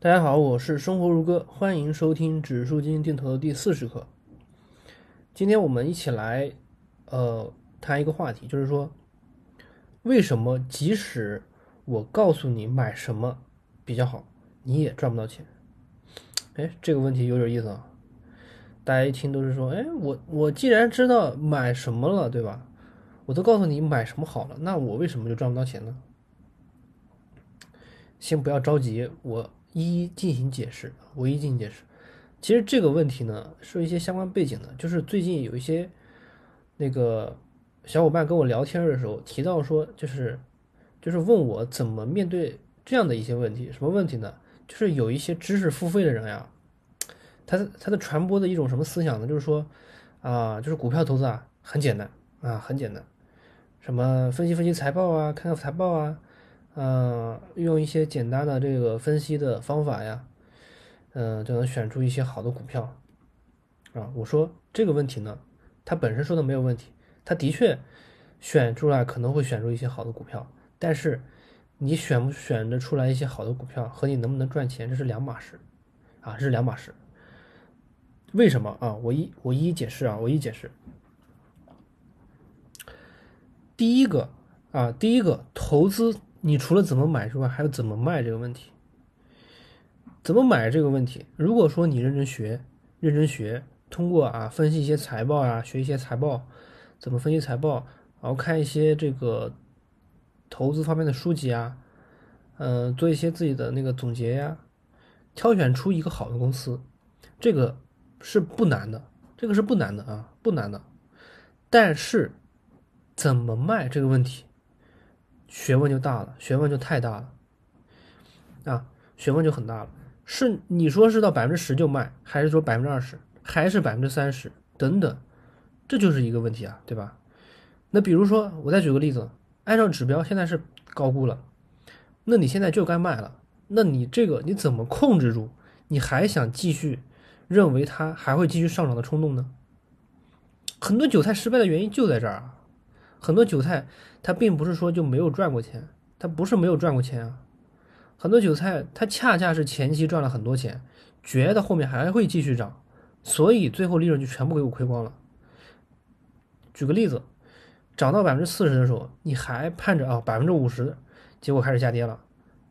大家好，我是生活如歌，欢迎收听指数基金定投的第四十课。今天我们一起来，呃，谈一个话题，就是说，为什么即使我告诉你买什么比较好，你也赚不到钱？哎，这个问题有点意思啊。大家一听都是说，哎，我我既然知道买什么了，对吧？我都告诉你买什么好了，那我为什么就赚不到钱呢？先不要着急，我。一一进行解释，我一进行解释。其实这个问题呢，是一些相关背景的，就是最近有一些那个小伙伴跟我聊天的时候提到说，就是就是问我怎么面对这样的一些问题。什么问题呢？就是有一些知识付费的人呀，他他的传播的一种什么思想呢？就是说啊，就是股票投资啊，很简单啊，很简单，什么分析分析财报啊，看看财报啊。嗯，用一些简单的这个分析的方法呀，嗯，就能选出一些好的股票啊。我说这个问题呢，他本身说的没有问题，他的确选出来可能会选出一些好的股票，但是你选不选得出来一些好的股票和你能不能赚钱，这是两码事啊，这是两码事。为什么啊？我一我一一解释啊，我一解释。第一个啊，第一个投资。你除了怎么买之外，还有怎么卖这个问题？怎么买这个问题？如果说你认真学，认真学，通过啊分析一些财报啊，学一些财报，怎么分析财报，然后看一些这个投资方面的书籍啊，嗯，做一些自己的那个总结呀，挑选出一个好的公司，这个是不难的，这个是不难的啊，不难的。但是怎么卖这个问题？学问就大了，学问就太大了，啊，学问就很大了。是你说是到百分之十就卖，还是说百分之二十，还是百分之三十等等，这就是一个问题啊，对吧？那比如说，我再举个例子，按照指标现在是高估了，那你现在就该卖了。那你这个你怎么控制住？你还想继续认为它还会继续上涨的冲动呢？很多韭菜失败的原因就在这儿啊。很多韭菜，他并不是说就没有赚过钱，他不是没有赚过钱啊。很多韭菜，他恰恰是前期赚了很多钱，觉得后面还会继续涨，所以最后利润就全部给我亏光了。举个例子，涨到百分之四十的时候，你还盼着啊百分之五十，结果开始下跌了，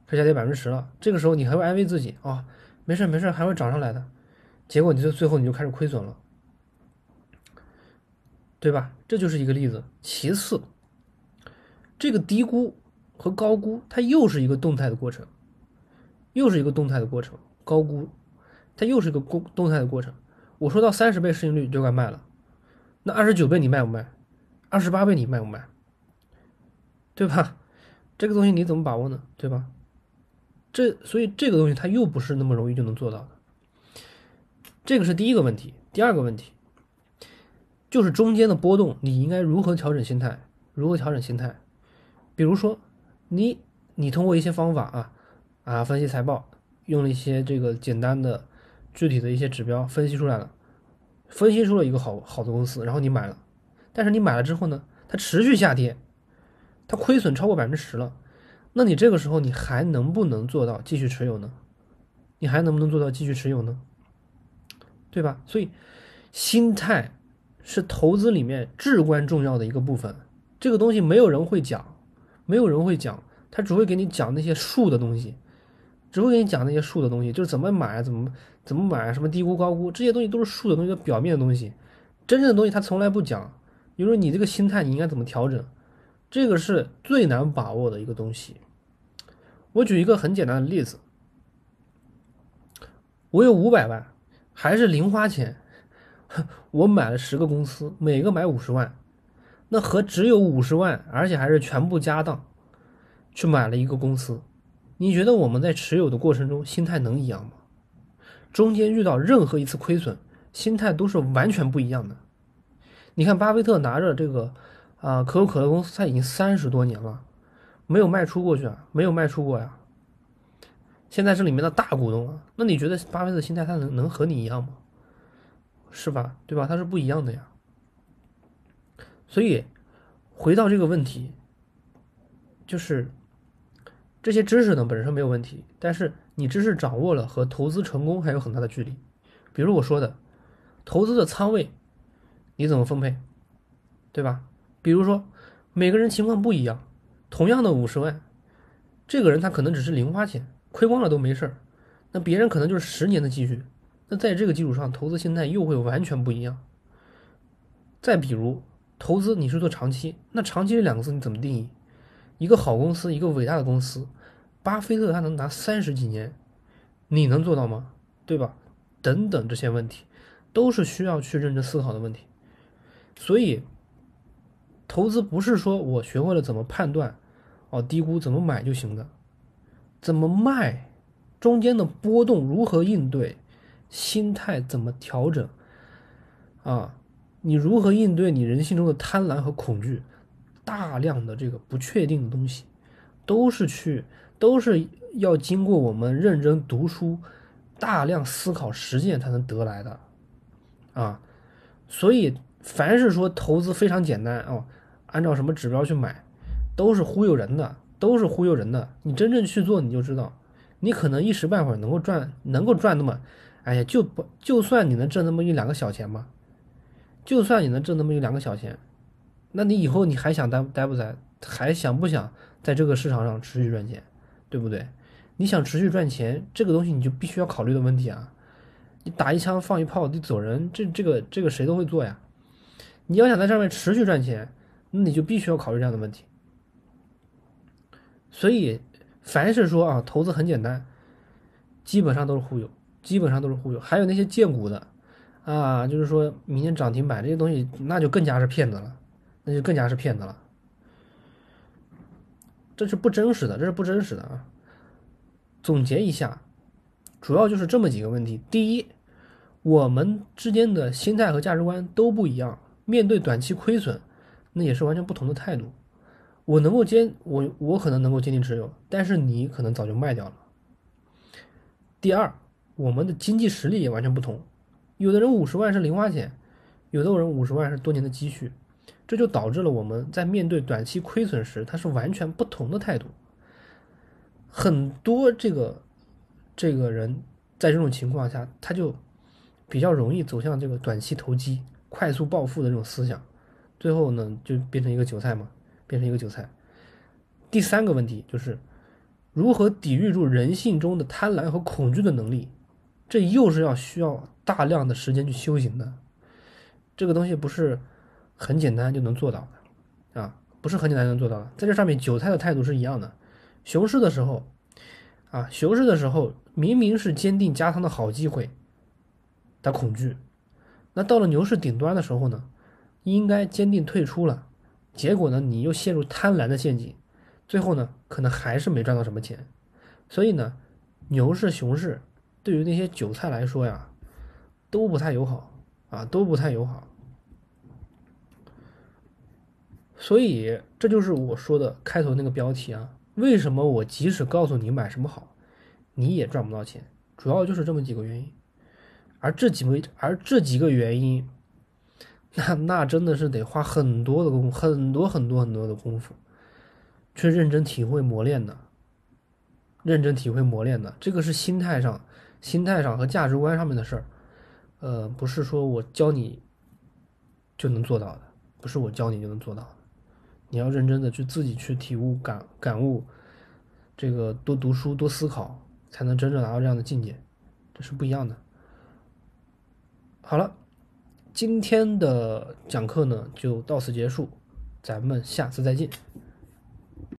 开始下跌百分之十了，这个时候你还会安慰自己啊，没事没事，还会涨上来的，结果你就最后你就开始亏损了。对吧？这就是一个例子。其次，这个低估和高估，它又是一个动态的过程，又是一个动态的过程。高估，它又是一个动动态的过程。我说到三十倍市盈率就该卖了，那二十九倍你卖不卖？二十八倍你卖不卖？对吧？这个东西你怎么把握呢？对吧？这所以这个东西它又不是那么容易就能做到的。这个是第一个问题。第二个问题。就是中间的波动，你应该如何调整心态？如何调整心态？比如说，你你通过一些方法啊啊分析财报，用了一些这个简单的、具体的一些指标分析出来了，分析出了一个好好的公司，然后你买了，但是你买了之后呢，它持续下跌，它亏损超过百分之十了，那你这个时候你还能不能做到继续持有呢？你还能不能做到继续持有呢？对吧？所以心态。是投资里面至关重要的一个部分，这个东西没有人会讲，没有人会讲，他只会给你讲那些数的东西，只会给你讲那些数的东西，就是怎么买，怎么怎么买，什么低估高估，这些东西都是数的东西，表面的东西，真正的东西他从来不讲。比如说你这个心态你应该怎么调整，这个是最难把握的一个东西。我举一个很简单的例子，我有五百万，还是零花钱。我买了十个公司，每个买五十万，那和只有五十万，而且还是全部家当，去买了一个公司，你觉得我们在持有的过程中心态能一样吗？中间遇到任何一次亏损，心态都是完全不一样的。你看，巴菲特拿着这个啊可口可乐公司，他已经三十多年了，没有卖出过去啊，没有卖出过呀。现在是里面的大股东了，那你觉得巴菲特心态他能能和你一样吗？是吧？对吧？它是不一样的呀。所以回到这个问题，就是这些知识呢本身没有问题，但是你知识掌握了和投资成功还有很大的距离。比如我说的，投资的仓位你怎么分配，对吧？比如说每个人情况不一样，同样的五十万，这个人他可能只是零花钱，亏光了都没事儿，那别人可能就是十年的积蓄。那在这个基础上，投资心态又会完全不一样。再比如，投资你是做长期，那长期这两个字你怎么定义？一个好公司，一个伟大的公司，巴菲特他能拿三十几年，你能做到吗？对吧？等等这些问题，都是需要去认真思考的问题。所以，投资不是说我学会了怎么判断，哦低估怎么买就行的，怎么卖，中间的波动如何应对，心态怎么调整，啊？你如何应对你人性中的贪婪和恐惧？大量的这个不确定的东西，都是去都是要经过我们认真读书、大量思考、实践才能得来的，啊！所以凡是说投资非常简单哦，按照什么指标去买，都是忽悠人的，都是忽悠人的。你真正去做，你就知道，你可能一时半会儿能够赚，能够赚那么，哎呀，就不就算你能挣那么一两个小钱吧。就算你能挣那么一两个小钱，那你以后你还想待待不待？还想不想在这个市场上持续赚钱？对不对？你想持续赚钱，这个东西你就必须要考虑的问题啊！你打一枪放一炮你走人，这这个这个谁都会做呀！你要想在上面持续赚钱，那你就必须要考虑这样的问题。所以，凡是说啊，投资很简单，基本上都是忽悠，基本上都是忽悠。还有那些荐股的。啊，就是说明天涨停板这些东西，那就更加是骗子了，那就更加是骗子了。这是不真实的，这是不真实的啊！总结一下，主要就是这么几个问题：第一，我们之间的心态和价值观都不一样，面对短期亏损，那也是完全不同的态度。我能够坚，我我可能能够坚定持有，但是你可能早就卖掉了。第二，我们的经济实力也完全不同。有的人五十万是零花钱，有的人五十万是多年的积蓄，这就导致了我们在面对短期亏损时，他是完全不同的态度。很多这个这个人在这种情况下，他就比较容易走向这个短期投机、快速暴富的这种思想，最后呢就变成一个韭菜嘛，变成一个韭菜。第三个问题就是如何抵御住人性中的贪婪和恐惧的能力。这又是要需要大量的时间去修行的，这个东西不是很简单就能做到的啊，不是很简单就能做到的。在这上面，韭菜的态度是一样的。熊市的时候，啊，熊市的时候明明是坚定加仓的好机会，他恐惧。那到了牛市顶端的时候呢，应该坚定退出了，结果呢，你又陷入贪婪的陷阱，最后呢，可能还是没赚到什么钱。所以呢，牛市、熊市。对于那些韭菜来说呀，都不太友好啊，都不太友好。所以这就是我说的开头那个标题啊。为什么我即使告诉你买什么好，你也赚不到钱？主要就是这么几个原因。而这几个，而这几个原因，那那真的是得花很多的功，很多很多很多的功夫，去认真体会磨练的。认真体会磨练的，这个是心态上。心态上和价值观上面的事儿，呃，不是说我教你就能做到的，不是我教你就能做到的，你要认真的去自己去体悟感感悟，这个多读书多思考，才能真正达到这样的境界，这是不一样的。好了，今天的讲课呢就到此结束，咱们下次再见。